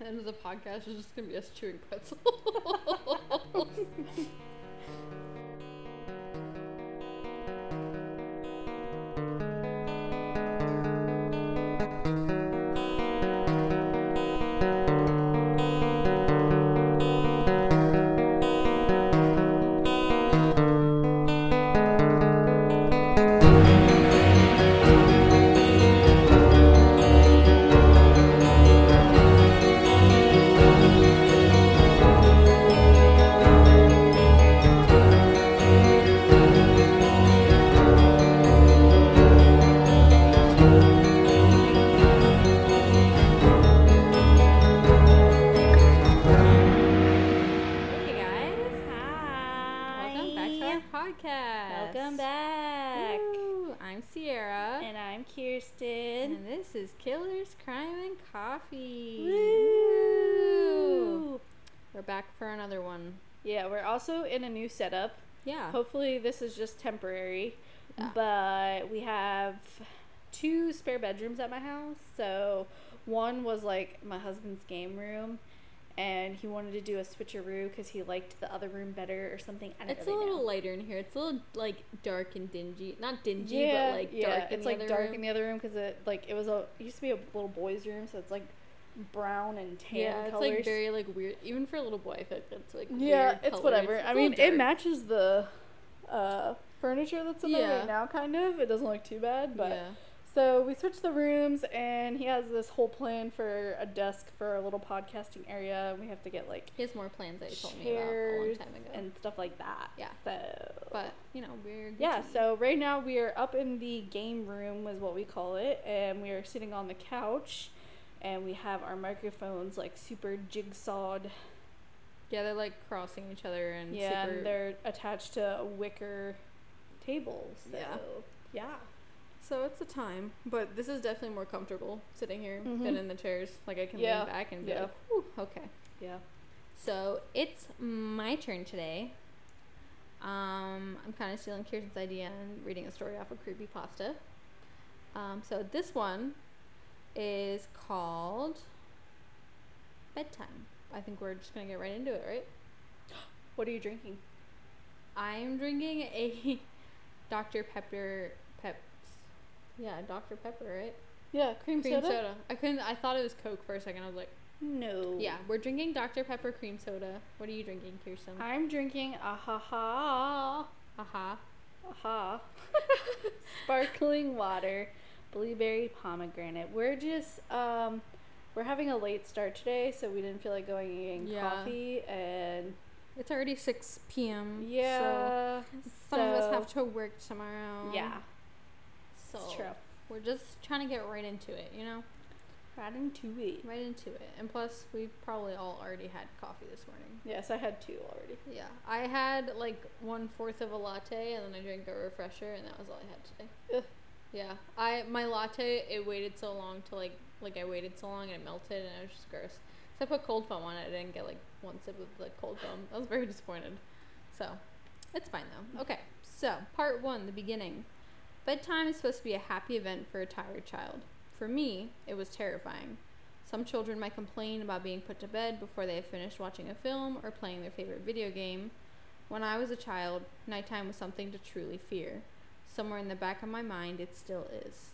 End of the podcast is just gonna be us chewing pretzels. Yeah, we're also in a new setup. Yeah. Hopefully, this is just temporary. Yeah. But we have two spare bedrooms at my house. So, one was like my husband's game room. And he wanted to do a switcheroo because he liked the other room better or something. I don't It's a little know. lighter in here. It's a little like dark and dingy. Not dingy, yeah, but like yeah, dark. in it's like dark room. in the other room because it like it was a it used to be a little boy's room, so it's like brown and tan Yeah, it's colors. like very like weird. Even for a little boy, I think it's like yeah, weird it's colors. whatever. It's I mean, little it matches the uh, furniture that's in there Yeah. right now, kind of. It doesn't look too bad, but yeah. so we switched the rooms, and he has this whole plan for a desk for a little podcasting area. We have to get like He has more plans that he told me about a long time ago. and stuff like that. Yeah. So but you know, we're Yeah, so right now we are up in the game room, is what we call it, and we are sitting on the couch, and we have our microphones like super jigsawed. yeah, they're like crossing each other and yeah, super. and they're attached to a wicker tables. So, Yeah. yeah. So it's a time, but this is definitely more comfortable sitting here than Mhm. in the chairs. Like I can Yeah, lean back and be yeah. like, Whew, okay. Yeah. So it's my turn today. Um, I'm kind of stealing Kirsten's idea and reading a story off of Creepypasta. Um, so this one is called Bedtime. I think we're just gonna get right into it, right? What are you drinking? I'm drinking a Dr. Pepper Peps. Yeah, Dr. Pepper, right? Yeah, cream, Cream soda. soda. I couldn't. I thought it was Coke for a second. I was like, No. yeah, we're drinking Dr. Pepper cream soda. What are you drinking, Kirsten? I'm drinking a ha ha Aha. Aha. Sparkling water, blueberry pomegranate. We're just um we're having a late start today, so we didn't feel like going and getting Yeah. coffee and It's already 6 p.m. yeah. So some of us have to work tomorrow. Yeah. So It's true. we're just trying to get right into it, you know? Right into it. Right into it. And plus, we've probably all already had coffee this morning. Yes, I had two already. Yeah. I had like one fourth of a latte and then I drank a refresher and that was all I had today. Ugh. Yeah. I my latte it waited so long to like like I waited so long and it melted and it was just gross. So I put cold foam on it. I didn't get like one sip of the cold foam. I was very disappointed. So it's fine though. Okay. So part one, the beginning. Bedtime is supposed to be a happy event for a tired child. For me, it was terrifying. Some children might complain about being put to bed before they have finished watching a film or playing their favorite video game. When I was a child, nighttime was something to truly fear. Somewhere in the back of my mind, it still is.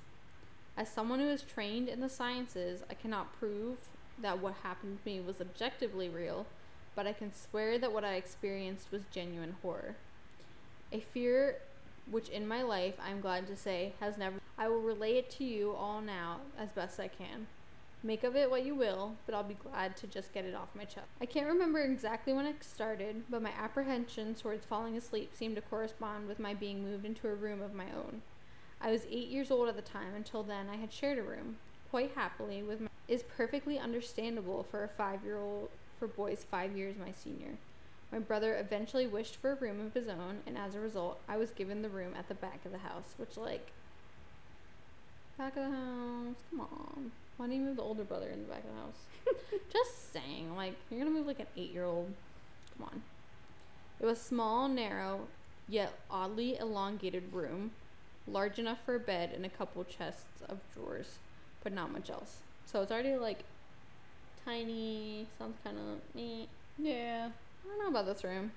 As someone who is trained in the sciences, I cannot prove that what happened to me was objectively real, but I can swear that what I experienced was genuine horror. A fear which in my life, I'm glad to say, has never. I will relay it to you all now as best I can. Make of it what you will, but I'll be glad to just get it off my chest. I can't remember exactly when it started, but my apprehension towards falling asleep seemed to correspond with my being moved into a room of my own. I was eight years old at the time. Until then, I had shared a room, quite happily, with my. Is perfectly understandable for a five-year-old, for boys five years my senior. My brother eventually wished for a room of his own, and as a result, I was given the room at the back of the house, which, like, back of the house, come on. Why do you move the older brother in the back of the house? Just saying, like, you're gonna move like an eight year old. Come on. It was small, narrow, yet oddly elongated room, large enough for a bed and a couple chests of drawers, but not much else. So it's already like tiny. Sounds kind of neat. Yeah. I don't know about this room.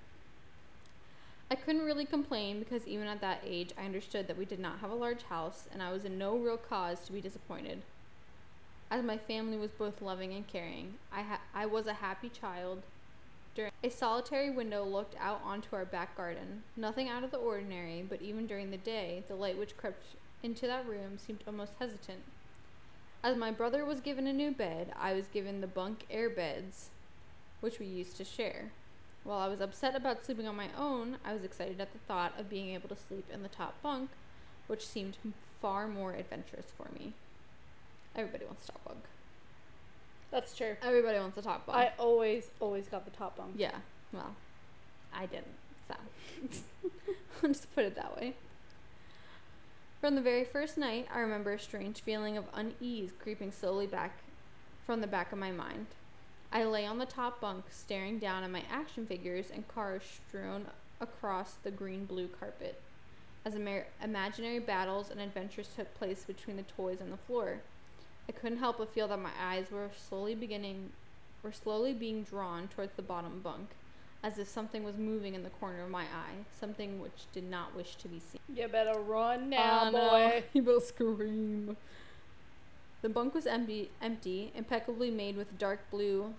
I couldn't really complain because even at that age, I understood that we did not have a large house and I was in no real cause to be disappointed. As my family was both loving and caring, I, ha- I was a happy child. During a solitary window looked out onto our back garden. Nothing out of the ordinary, but even during the day, the light which crept into that room seemed almost hesitant. As my brother was given a new bed, I was given the bunk air beds, which we used to share. While I was upset about sleeping on my own, I was excited at the thought of being able to sleep in the top bunk, which seemed far more adventurous for me. Everybody wants a top bunk. That's true. Everybody wants a top bunk. I always, always got the top bunk. yeah, well, I didn't, so I'll just put it that way. From the very first night, I remember a strange feeling of unease creeping slowly back from the back of my mind. I lay on the top bunk, staring down at my action figures and cars strewn across the green blue carpet, as imaginary battles and adventures took place between the toys on the floor. I couldn't help but feel that my eyes were slowly beginning, were slowly being drawn towards the bottom bunk, as if something was moving in the corner of my eye, something which did not wish to be seen. You better run oh, now, Oh, boy. You will scream. The bunk was empty, empty, impeccably made with dark blue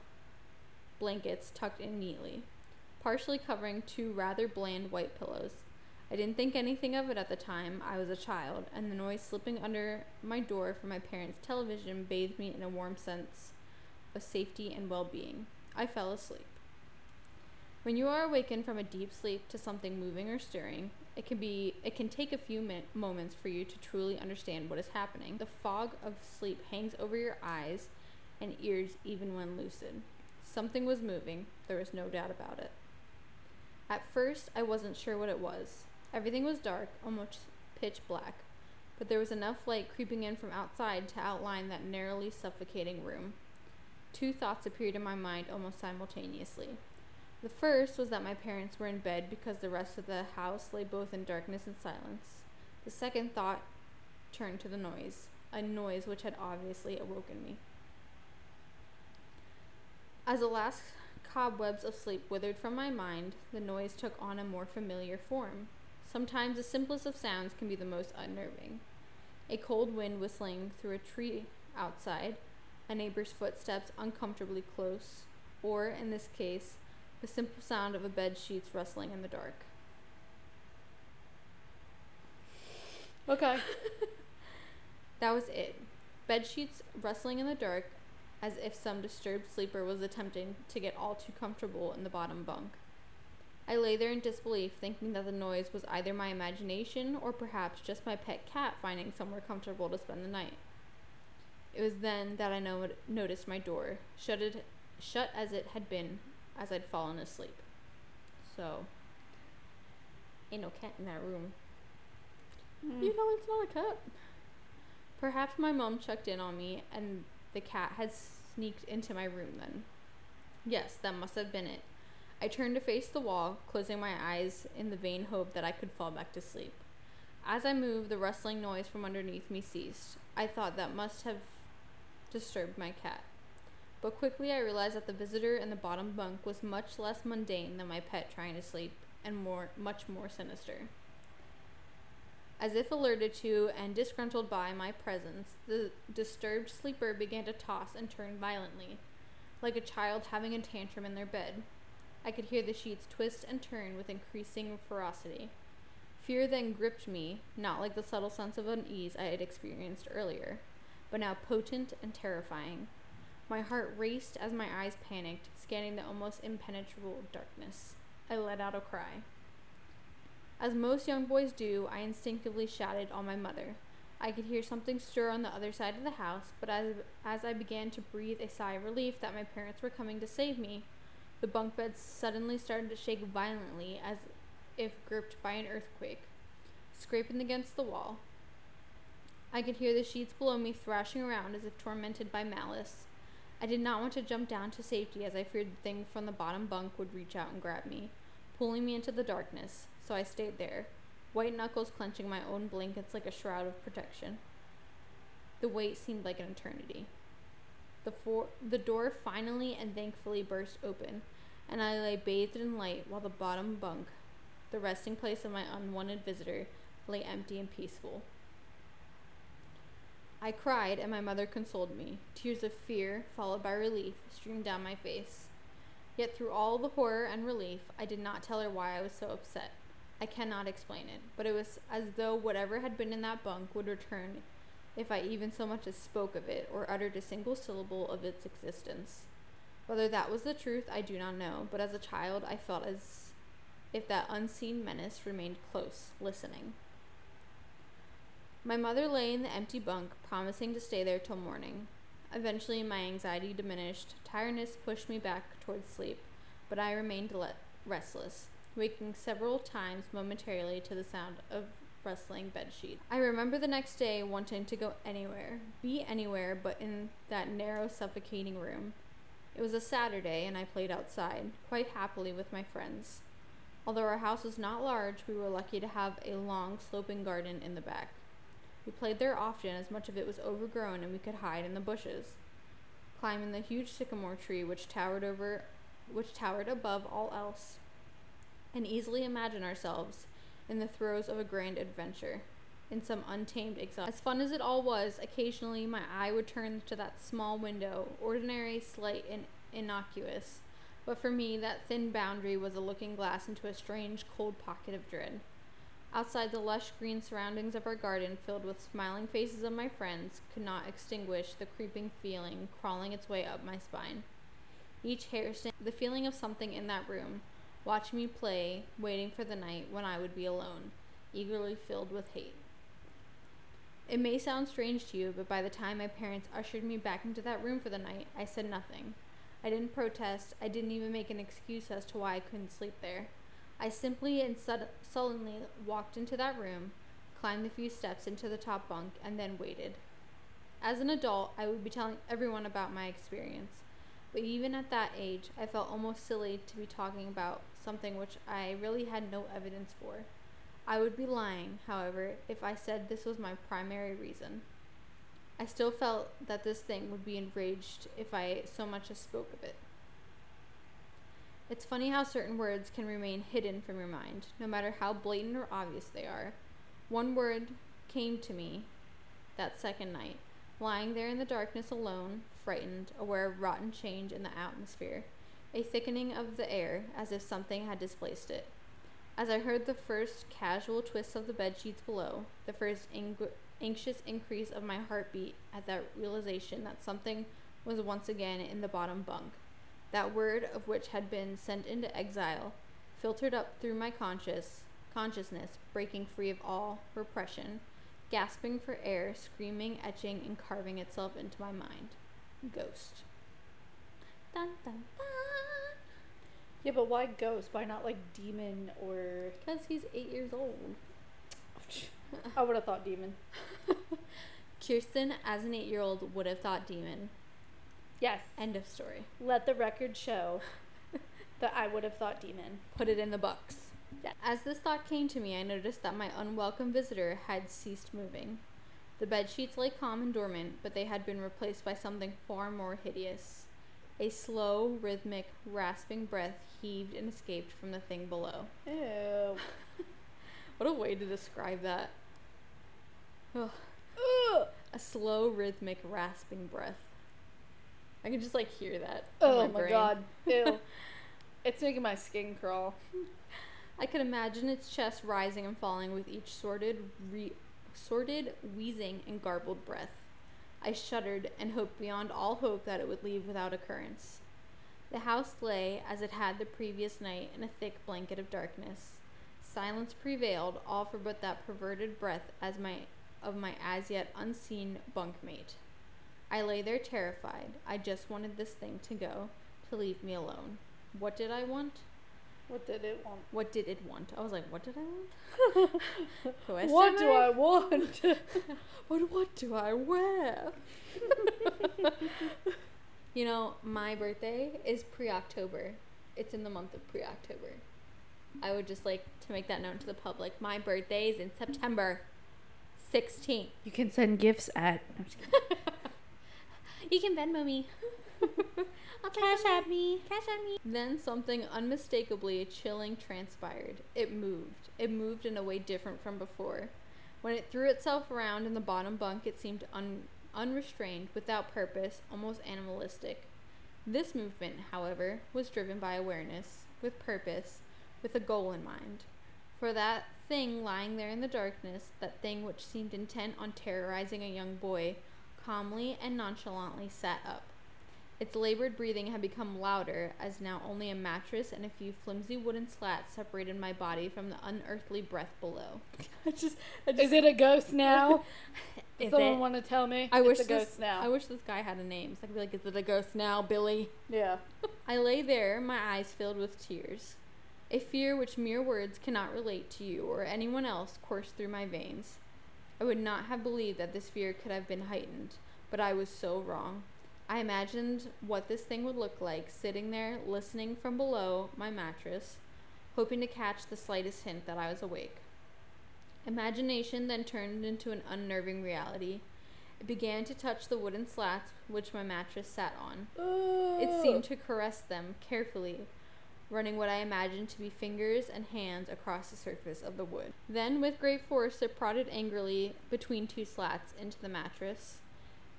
blankets tucked in neatly, partially covering two rather bland white pillows. I didn't think anything of it at the time. I was a child, and the noise slipping under my door from my parents' television bathed me in a warm sense of safety and well being. I fell asleep. When you are awakened from a deep sleep to something moving or stirring, it can be it can take a few min- moments for you to truly understand what is happening. The fog of sleep hangs over your eyes and ears even when lucid. Something was moving, there was no doubt about it. At first, I wasn't sure what it was. Everything was dark, almost pitch black, but there was enough light creeping in from outside to outline that narrowly suffocating room. Two thoughts appeared in my mind almost simultaneously. The first was that my parents were in bed because the rest of the house lay both in darkness and silence. The second thought turned to the noise, a noise which had obviously awoken me. As the last cobwebs of sleep withered from my mind, the noise took on a more familiar form. Sometimes the simplest of sounds can be the most unnerving. A cold wind whistling through a tree outside, a neighbor's footsteps uncomfortably close, or, in this case, the simple sound of a bed sheets rustling in the dark. Okay. That was it. Bed sheets rustling in the dark as if some disturbed sleeper was attempting to get all too comfortable in the bottom bunk. I lay there in disbelief, thinking that the noise was either my imagination or perhaps just my pet cat finding somewhere comfortable to spend the night. It was then that I no- noticed my door, shut, it, shut as it had been as I'd fallen asleep. So, ain't no cat in that room. Mm. You know it's not a cat. Perhaps my mom checked in on me and the cat had sneaked into my room then. Yes, that must have been it. I turned to face the wall, closing my eyes in the vain hope that I could fall back to sleep. As I moved, the rustling noise from underneath me ceased. I thought that must have disturbed my cat. But quickly I realized that the visitor in the bottom bunk was much less mundane than my pet trying to sleep and more much more sinister. As if alerted to and disgruntled by my presence, the disturbed sleeper began to toss and turn violently, like a child having a tantrum in their bed. I could hear the sheets twist and turn with increasing ferocity. Fear then gripped me, not like the subtle sense of unease I had experienced earlier, but now potent and terrifying. My heart raced as my eyes panicked, scanning the almost impenetrable darkness. I let out a cry. As most young boys do, I instinctively shouted on my mother. I could hear something stir on the other side of the house, but as, as I began to breathe a sigh of relief that my parents were coming to save me, the bunk beds suddenly started to shake violently as if gripped by an earthquake, scraping against the wall. I could hear the sheets below me thrashing around as if tormented by malice. I did not want to jump down to safety as I feared the thing from the bottom bunk would reach out and grab me, pulling me into the darkness, so I stayed there, white knuckles clenching my own blankets like a shroud of protection. The wait seemed like an eternity. The, for- the door finally and thankfully burst open, and I lay bathed in light while the bottom bunk, the resting place of my unwanted visitor, lay empty and peaceful. I cried, and my mother consoled me. Tears of fear, followed by relief, streamed down my face. Yet through all the horror and relief, I did not tell her why I was so upset. I cannot explain it, but it was as though whatever had been in that bunk would return if I even so much as spoke of it or uttered a single syllable of its existence. Whether that was the truth, I do not know, but as a child, I felt as if that unseen menace remained close, listening. My mother lay in the empty bunk, promising to stay there till morning. Eventually, my anxiety diminished. Tiredness pushed me back towards sleep, but I remained le- restless, waking several times momentarily to the sound of rustling bed sheets. I remember the next day wanting to go anywhere, be anywhere but in that narrow, suffocating room. It was a Saturday, and I played outside, quite happily with my friends. Although our house was not large, we were lucky to have a long, sloping garden in the back. We played there often, as much of it was overgrown and we could hide in the bushes. Climbing the huge sycamore tree which towered over which towered above all else, and easily imagine ourselves in the throes of a grand adventure, in some untamed exile. As fun as it all was, occasionally my eye would turn to that small window, ordinary, slight, and innocuous, but for me that thin boundary was a looking glass into a strange, cold pocket of dread. Outside the lush green surroundings of our garden, filled with smiling faces of my friends, could not extinguish the creeping feeling crawling its way up my spine. Each hair stand, the feeling of something in that room, watching me play, waiting for the night when I would be alone, eagerly filled with hate. It may sound strange to you, but by the time my parents ushered me back into that room for the night, I said nothing. I didn't protest, I didn't even make an excuse as to why I couldn't sleep there. I simply and sud- sullenly walked into that room, climbed the few steps into the top bunk, and then waited. As an adult, I would be telling everyone about my experience, but even at that age, I felt almost silly to be talking about something which I really had no evidence for. I would be lying, however, if I said this was my primary reason. I still felt that this thing would be enraged if I so much as spoke of it. It's funny how certain words can remain hidden from your mind, no matter how blatant or obvious they are. One word came to me that second night, lying there in the darkness alone, frightened, aware of rotten change in the atmosphere, a thickening of the air as if something had displaced it. As I heard the first casual twists of the bed sheets below, the first anxious increase of my heartbeat at that realization that something was once again in the bottom bunk, that word of which had been sent into exile, filtered up through my conscious consciousness, breaking free of all repression, gasping for air, screaming, etching, and carving itself into my mind. Ghost. Dun, dun, dun. Yeah, but why ghost? Why not like demon or? Because he's eight years old. I would have thought demon. Kirsten, as an eight year old, would have thought demon. Yes. End of story. Let the record show that I would have thought demon. Put it in the books. Yeah. As this thought came to me, I noticed that my unwelcome visitor had ceased moving. The bed sheets lay calm and dormant, but they had been replaced by something far more hideous. A slow, rhythmic, rasping breath heaved and escaped from the thing below. Ew. What a way to describe that. Ugh. Ugh. A slow, rhythmic, rasping breath. I can just like hear that. in Oh my, brain. god. Ew. it's making my skin crawl. I could imagine its chest rising and falling with each sorted, re- sorted, wheezing, and garbled breath. I shuddered and hoped beyond all hope that it would leave without occurrence. The house lay, as it had the previous night, in a thick blanket of darkness. Silence prevailed, all for but that perverted breath as my of my as yet unseen bunkmate. I lay there terrified. I just wanted this thing to go, to leave me alone. What did I want? What did it want? What did it want? I was like, what did I want? Question what do I want? What what do I wear? you know, my birthday is pre-October. It's in the month of pre-October. I would just like to make that known to the public. My birthday is in September 16th. you can send gifts at. I'm just kidding. You can Venmo me. I'll Cash at me. Cash on me. Then something unmistakably chilling transpired. It moved. It moved in a way different from before. When it threw itself around in the bottom bunk, it seemed un- unrestrained, without purpose, almost animalistic. This movement, however, was driven by awareness, with purpose, with a goal in mind. For that thing lying there in the darkness, that thing which seemed intent on terrorizing a young boy, calmly and nonchalantly sat up. Its labored breathing had become louder, as now only a mattress and a few flimsy wooden slats separated my body from the unearthly breath below. I just, I just Is it a ghost now? Is Does someone it? want to tell me? I it's wish a ghost this, now. I wish this guy had a name. So I could be like, "Is it a ghost now, Billy?" yeah. I lay there, my eyes filled with tears. A fear which mere words cannot relate to you or anyone else coursed through my veins. I would not have believed that this fear could have been heightened, but I was so wrong. I imagined what this thing would look like, sitting there, listening from below my mattress, hoping to catch the slightest hint that I was awake. Imagination then turned into an unnerving reality. It began to touch the wooden slats which my mattress sat on. It seemed to caress them carefully, running what I imagined to be fingers and hands across the surface of the wood. Then, with great force, it prodded angrily between two slats into the mattress.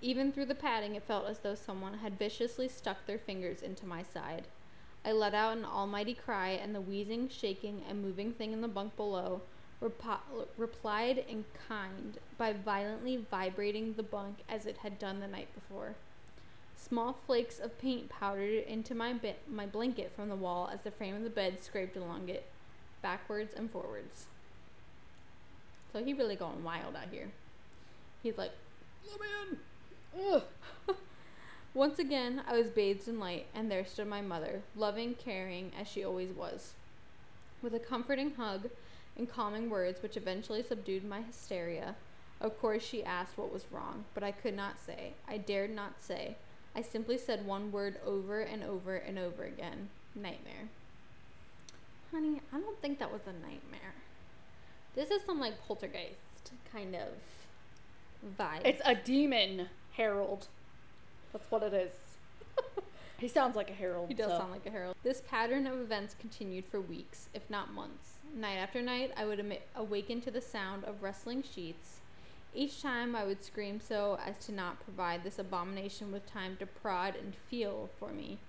Even through the padding, it felt as though someone had viciously stuck their fingers into my side. I let out an almighty cry, and the wheezing, shaking, and moving thing in the bunk below replied in kind by violently vibrating the bunk as it had done the night before. Small flakes of paint powdered into my bi- my blanket from the wall as the frame of the bed scraped along it, backwards and forwards. So he really going wild out here. He's like, "Let me in." Ugh. Once again, I was bathed in light, and there stood my mother, loving, caring, as she always was. With a comforting hug and calming words which eventually subdued my hysteria, of course she asked what was wrong, but I could not say. I dared not say. I simply said one word over and over and over again nightmare. Honey, I don't think that was a nightmare. This is some like poltergeist kind of vibe. It's a demon herald. That's what it is. he sounds like a herald. He does so. sound like a herald. This pattern of events continued for weeks, if not months. Night after night, I would emi- awaken to the sound of rustling sheets. Each time, I would scream so as to not provide this abomination with time to prod and feel for me.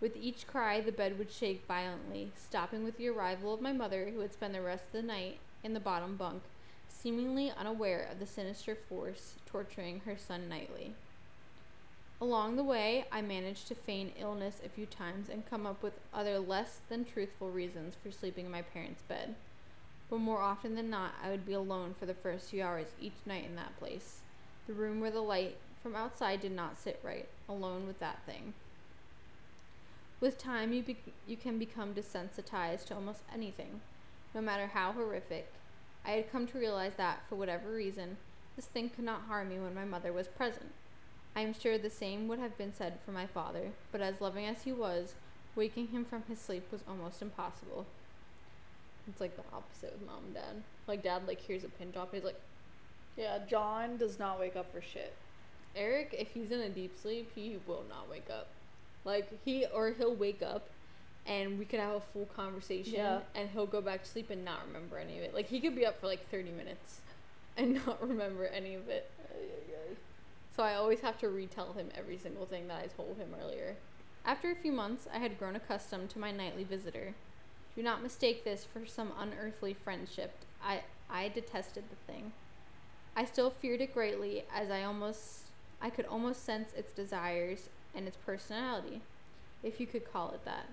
With each cry, the bed would shake violently, stopping with the arrival of my mother, who would spend the rest of the night in the bottom bunk, seemingly unaware of the sinister force torturing her son nightly. Along the way, I managed to feign illness a few times and come up with other less than truthful reasons for sleeping in my parents' bed. But more often than not, I would be alone for the first few hours each night in that place. The room where the light from outside did not sit right, alone with that thing. With time, you, be- you can become desensitized to almost anything, no matter how horrific. I had come to realize that, for whatever reason, this thing could not harm me when my mother was present. I am sure the same would have been said for my father, but as loving as he was, waking him from his sleep was almost impossible. It's like the opposite with mom and dad. Like dad like hears a pin drop, he's like Yeah, John does not wake up for shit. Eric, if he's in a deep sleep, he will not wake up. Like he or he'll wake up and we could have a full conversation Yeah. and he'll go back to sleep and not remember any of it. Like he could be up for like 30 minutes and not remember any of it. So I always have to retell him every single thing that I told him earlier. After a few months, I had grown accustomed to my nightly visitor. Do not mistake this for some unearthly friendship. I I detested the thing. I still feared it greatly as I almost I could almost sense its desires and its personality, if you could call it that.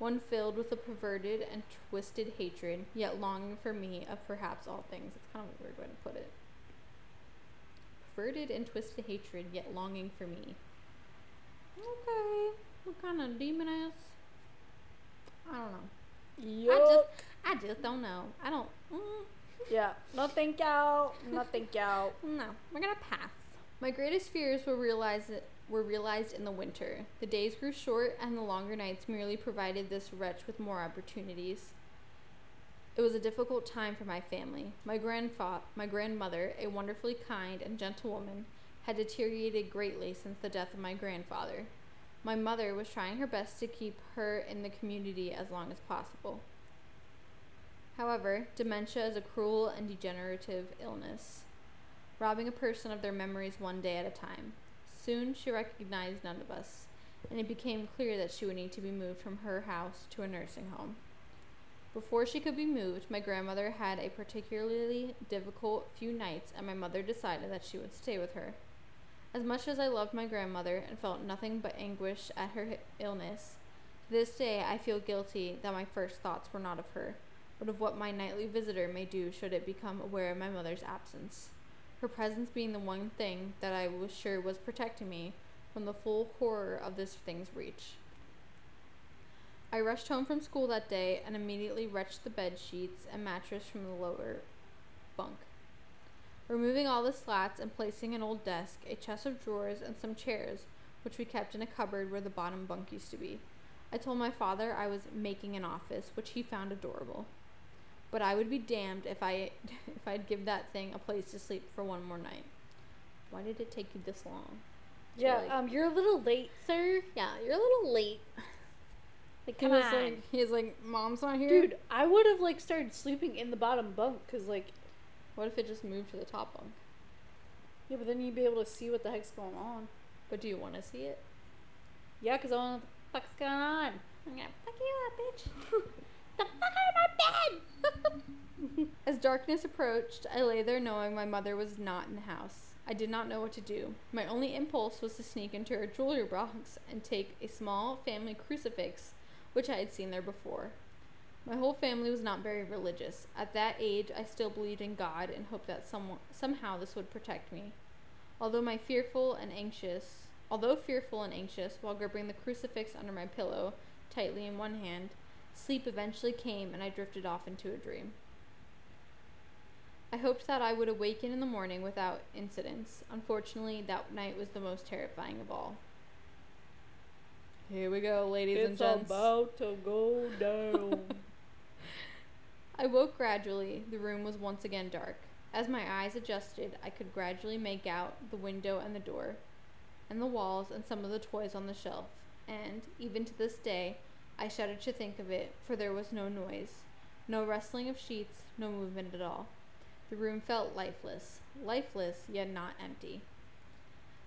One filled with a perverted and twisted hatred, yet longing for me of perhaps all things. It's kind of a weird way to put it. Perverted and twisted hatred, yet longing for me. Okay, what kind of demon is? I don't know. Yuck. I just, I just don't know. I don't. Mm, yeah. No thank you. No thank you. no, we're gonna pass. My greatest fears were realized were realized in the winter. The days grew short, and the longer nights merely provided this wretch with more opportunities. It was a difficult time for my family. My grandfa- my grandmother, a wonderfully kind and gentle woman, had deteriorated greatly since the death of my grandfather. My mother was trying her best to keep her in the community as long as possible. However, dementia is a cruel and degenerative illness, robbing a person of their memories one day at a time. Soon she recognized none of us, and it became clear that she would need to be moved from her house to a nursing home. Before she could be moved, my grandmother had a particularly difficult few nights, and my mother decided that she would stay with her. As much as I loved my grandmother and felt nothing but anguish at her illness, to this day I feel guilty that my first thoughts were not of her, but of what my nightly visitor may do should it become aware of my mother's absence. Her presence being the one thing that I was sure was protecting me from the full horror of this thing's reach. I rushed home from school that day and immediately wrenched the bed sheets and mattress from the lower bunk. Removing all the slats and placing an old desk, a chest of drawers, and some chairs, which we kept in a cupboard where the bottom bunk used to be. I told my father I was making an office, which he found adorable. But I would be damned if I if I'd give that thing a place to sleep for one more night. Why did it take you this long? Yeah, like, um, you're a little late, sir. Yeah, you're a little late. Like, come he was on. like, he's like, mom's not here. Dude, I would have like started sleeping in the bottom bunk because like, what if it just moved to the top bunk? Yeah, but then you'd be able to see what the heck's going on. But do you want to see it? Yeah, because I want to know what the fuck's going on. I'm gonna fuck you up, bitch. the fuck out of my bed! As darkness approached, I lay there knowing my mother was not in the house. I did not know what to do. My only impulse was to sneak into her jewelry box and take a small family crucifix which I had seen there before. My whole family was not very religious. At that age, I still believed in God and hoped that some, somehow this would protect me. Although my fearful and anxious, although fearful and anxious, while gripping the crucifix under my pillow tightly in one hand, sleep eventually came and I drifted off into a dream. I hoped that I would awaken in the morning without incidents. Unfortunately, that night was the most terrifying of all. Here we go, ladies it's and gents. It's about to go down. I woke gradually. The room was once again dark. As my eyes adjusted, I could gradually make out the window and the door, and the walls and some of the toys on the shelf. And, even to this day, I shuddered to think of it, for there was no noise, no rustling of sheets, no movement at all. The room felt lifeless, lifeless, yet not empty.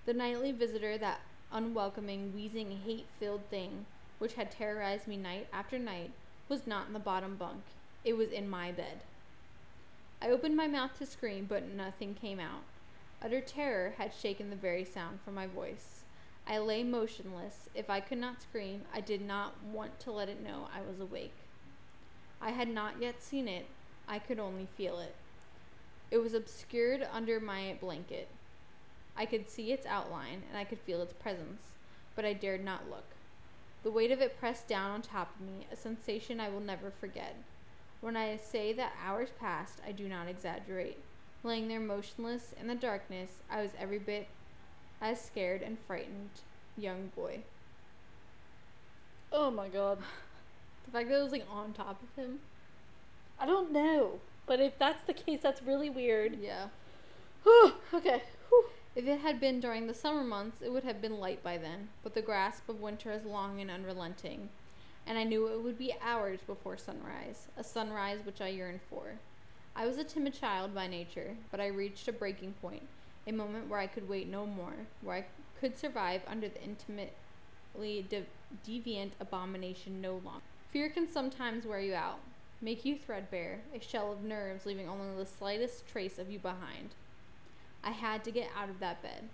The nightly visitor that unwelcoming, wheezing, hate filled thing which had terrorized me night after night was not in the bottom bunk. It was in my bed. I opened my mouth to scream, but nothing came out. Utter terror had shaken the very sound from my voice. I lay motionless. If I could not scream, I did not want to let it know I was awake. I had not yet seen it, I could only feel it. It was obscured under my blanket. I could see its outline and I could feel its presence, but I dared not look. The weight of it pressed down on top of me, a sensation I will never forget. When I say that hours passed, I do not exaggerate. Laying there motionless in the darkness, I was every bit as scared and frightened young boy. Oh my god. The fact that it was like on top of him. I don't know. But if that's the case, that's really weird. Yeah. okay. If it had been during the summer months, it would have been light by then, but the grasp of winter is long and unrelenting, and I knew it would be hours before sunrise, a sunrise which I yearned for. I was a timid child by nature, but I reached a breaking point, a moment where I could wait no more, where I could survive under the intimately de- deviant abomination no longer. Fear can sometimes wear you out, make you threadbare, a shell of nerves leaving only the slightest trace of you behind. I had to get out of that bed.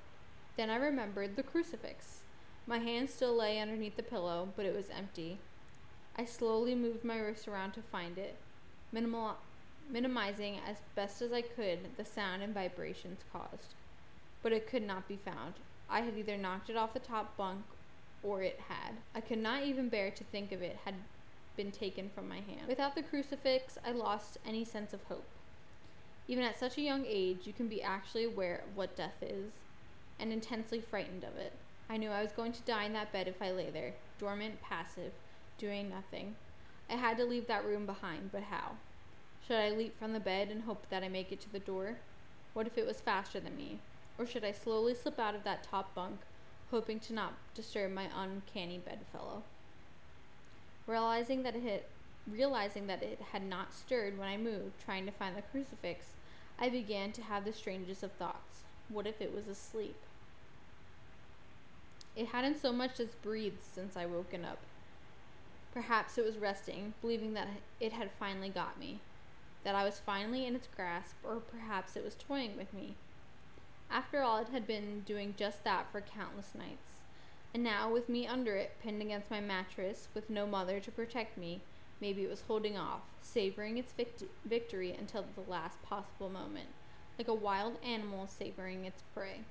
Then I remembered the crucifix. My hand still lay underneath the pillow, but it was empty. I slowly moved my wrist around to find it, minimal, minimizing as best as I could the sound and vibrations caused. But it could not be found. I had either knocked it off the top bunk or it had. I could not even bear to think of it had been taken from my hand. Without the crucifix, I lost any sense of hope. Even at such a young age, you can be actually aware of what death is and intensely frightened of it. I knew I was going to die in that bed if I lay there, dormant, passive, doing nothing. I had to leave that room behind, but how? Should I leap from the bed and hope that I make it to the door? What if it was faster than me? Or should I slowly slip out of that top bunk, hoping to not disturb my uncanny bedfellow? Realizing that it had, realizing that it had not stirred when I moved, trying to find the crucifix, I began to have the strangest of thoughts. What if it was asleep? It hadn't so much as breathed since I woken up. Perhaps it was resting, believing that it had finally got me, that I was finally in its grasp, or perhaps it was toying with me. After all, it had been doing just that for countless nights. And now, with me under it, pinned against my mattress, with no mother to protect me, maybe it was holding off, savoring its vict- victory until the last possible moment, like a wild animal savoring its prey.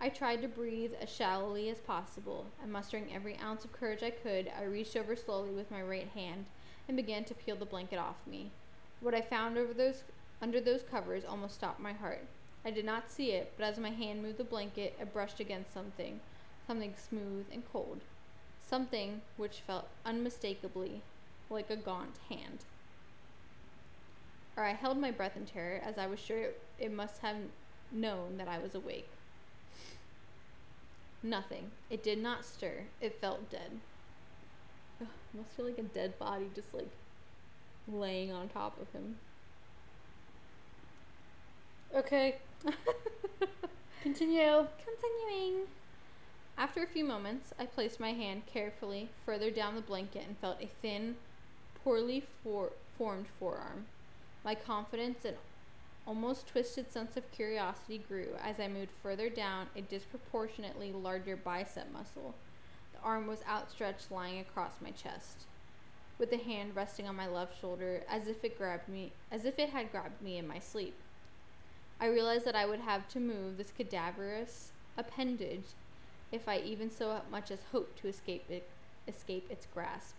I tried to breathe as shallowly as possible, and mustering every ounce of courage I could, I reached over slowly with my right hand and began to peel the blanket off me. What I found over those under those covers almost stopped my heart. I did not see it, but as my hand moved the blanket, it brushed against something, something smooth and cold, something which felt unmistakably like a gaunt hand. Or I held my breath in terror, as I was sure it, it must have known that I was awake. Nothing. It did not stir. It felt dead. Ugh, must feel like a dead body just like laying on top of him. Okay. Continue. Continuing. After a few moments, I placed my hand carefully further down the blanket and felt a thin, poorly for- formed forearm. My confidence and almost twisted sense of curiosity grew as I moved further down a disproportionately larger bicep muscle. The arm was outstretched, lying across my chest, with the hand resting on my left shoulder as if it grabbed me as if it had grabbed me in my sleep. I realized that I would have to move this cadaverous appendage if I even so much as hoped to escape it, escape its grasp.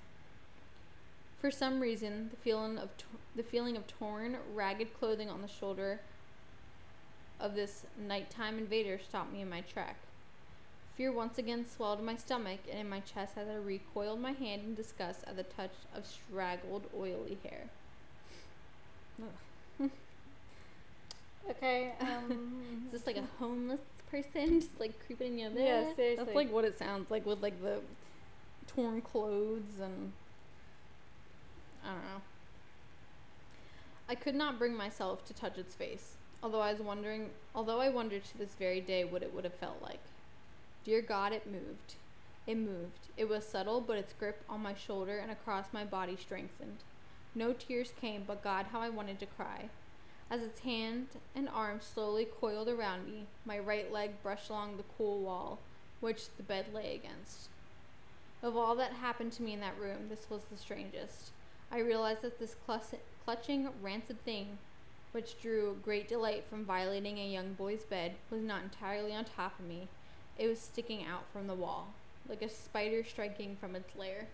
For some reason, the feeling of the feeling of torn, ragged clothing on the shoulder of this nighttime invader stopped me in my track. Fear once again swelled in my stomach and in my chest as I recoiled my hand in disgust at the touch of straggled, oily hair. Ugh. Okay. Um, Is this like a homeless person just like creeping in your bed? Yeah, seriously. That's like what it sounds like with like the torn clothes and I don't know. I could not bring myself to touch its face, although I was wondering, although I wondered to this very day what it would have felt like. Dear God, it moved. It moved. It was subtle, but its grip on my shoulder and across my body strengthened. No tears came, but God, how I wanted to cry. As its hand and arm slowly coiled around me, my right leg brushed along the cool wall, which the bed lay against. Of all that happened to me in that room, this was the strangest. I realized that this clutching, rancid thing, which drew great delight from violating a young boy's bed, was not entirely on top of me. It was sticking out from the wall, like a spider striking from its lair.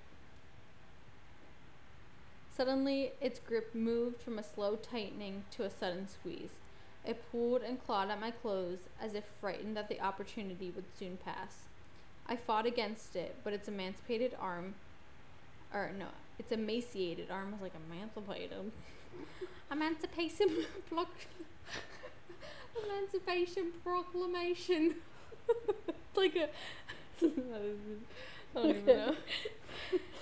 Suddenly, its grip moved from a slow tightening to a sudden squeeze. It pulled and clawed at my clothes as if frightened that the opportunity would soon pass. I fought against it, but its emancipated arm, or no, its emaciated arm was like emancipated. Emancipation block. Emancipation Proclamation. It's like a. I don't even know.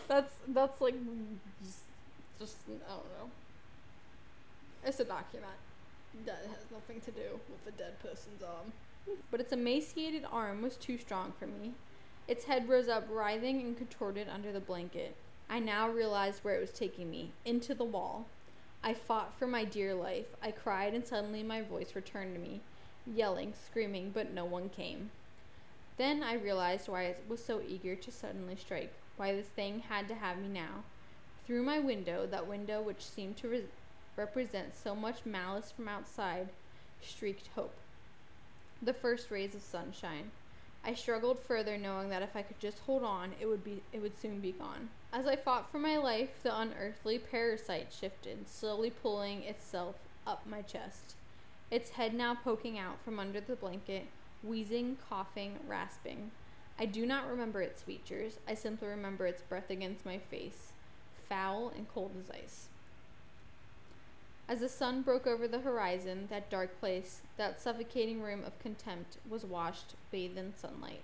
That's that's like just, just I don't know. It's a document that has nothing to do with a dead person's arm. But its emaciated arm was too strong for me. Its head rose up, writhing and contorted under the blanket. I now realized where it was taking me into the wall. I fought for my dear life. I cried, and suddenly my voice returned to me, yelling, screaming, but no one came. Then I realized why I was so eager to suddenly strike, why this thing had to have me now. Through my window, that window which seemed to re- represent so much malice from outside, streaked hope. The first rays of sunshine. I struggled further, knowing that if I could just hold on, it would be it would soon be gone. As I fought for my life, the unearthly parasite shifted, slowly pulling itself up my chest. Its head now poking out from under the blanket, wheezing, coughing, rasping. I do not remember its features. I simply remember its breath against my face, foul and cold as ice. As the sun broke over the horizon, that dark place, that suffocating room of contempt, was washed, bathed in sunlight.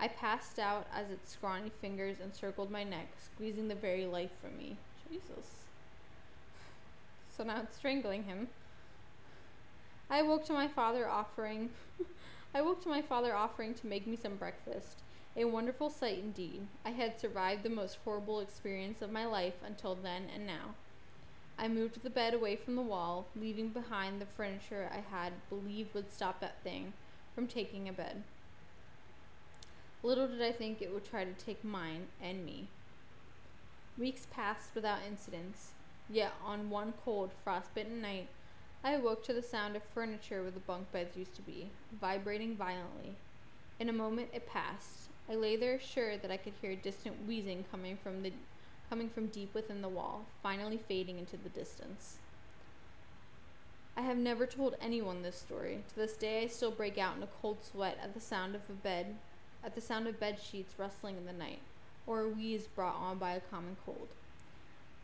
I passed out as its scrawny fingers encircled my neck, squeezing the very life from me. Jesus. So now it's strangling him. I woke to my father offering I woke to my father offering to make me some breakfast. A wonderful sight indeed. I had survived the most horrible experience of my life until then and now. I moved the bed away from the wall, leaving behind the furniture I had believed would stop that thing from taking a bed. Little did I think it would try to take mine and me. Weeks passed without incidents, yet on one cold, frostbitten night, I awoke to the sound of furniture where the bunk beds used to be, vibrating violently. In a moment it passed. I lay there sure that I could hear a distant wheezing coming from the coming from deep within the wall, finally fading into the distance. I have never told anyone this story. To this day I still break out in a cold sweat at the sound of a bed at the sound of bed sheets rustling in the night, or a wheeze brought on by a common cold.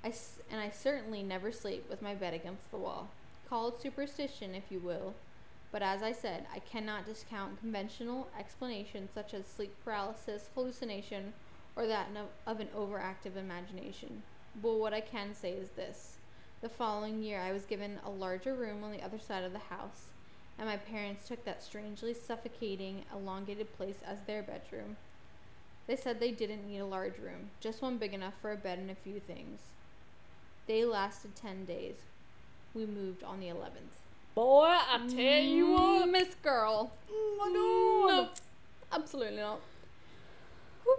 I and I certainly never sleep with my bed against the wall. Call it superstition, if you will, but as I said, I cannot discount conventional explanations such as sleep paralysis, hallucination, or that of an overactive imagination. But what I can say is this. The following year, I was given a larger room on the other side of the house, and my parents took that strangely suffocating, elongated place as their bedroom. They said they didn't need a large room, just one big enough for a bed and a few things. They lasted 10 days. We moved on the 11th. Boy, I tell you mm, what. Miss Girl. Oh my God. No, absolutely not. Whew.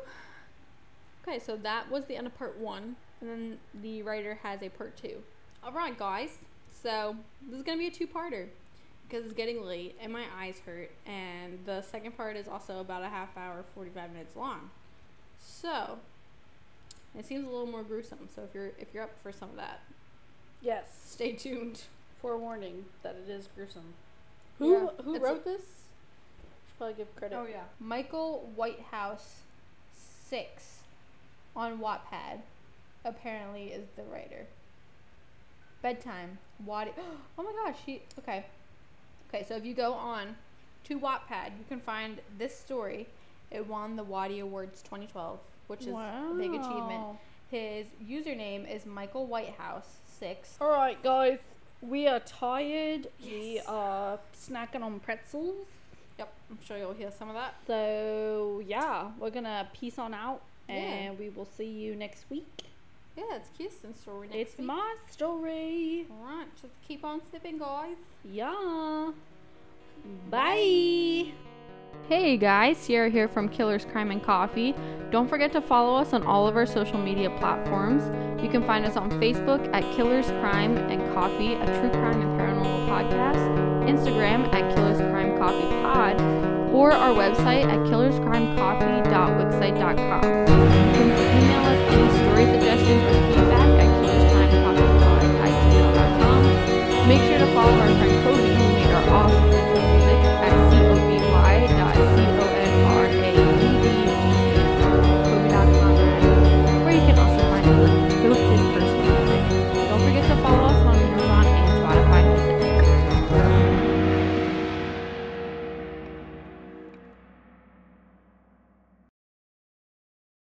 Okay, so that was the end of part one, and then the writer has a part two. All right, guys. So this is gonna be a two-parter because it's getting late and my eyes hurt, and the second part is also about a half hour, forty-five minutes long. So it seems a little more gruesome. So if you're if you're up for some of that, Yes. stay tuned. Forewarning that it is gruesome. Who Yeah, who it's wrote this? Should probably give credit. Oh yeah. Michael Whitehouse six on Wattpad apparently is the writer. Bedtime. Wadi Oh my gosh, she okay. Okay, so if you go on to Wattpad, you can find this story. It won the Watty Awards 2012, which is a big achievement. Wow. His username is Michael Whitehouse six. All right, guys. We are tired. We are snacking on pretzels. Yep, I'm sure you'll hear some of that. So yeah, we're gonna peace on out, Yeah. and we will see you next week. Yeah, it's Kirsten's story next it's week. my story. Alright, just keep on sipping, guys. Yeah. Bye. Hey guys, Sierra here from Killers Crime and Coffee. Don't forget to follow us on all of our social media platforms. You can find us on Facebook at Killers Crime and Coffee, a true crime and paranormal podcast, Instagram at Killers Crime Coffee Pod, or our website at killerscrimecoffee.wixsite.com. You can email us any story suggestions or feedback at killerscrimecoffeepod.com. Make sure to follow our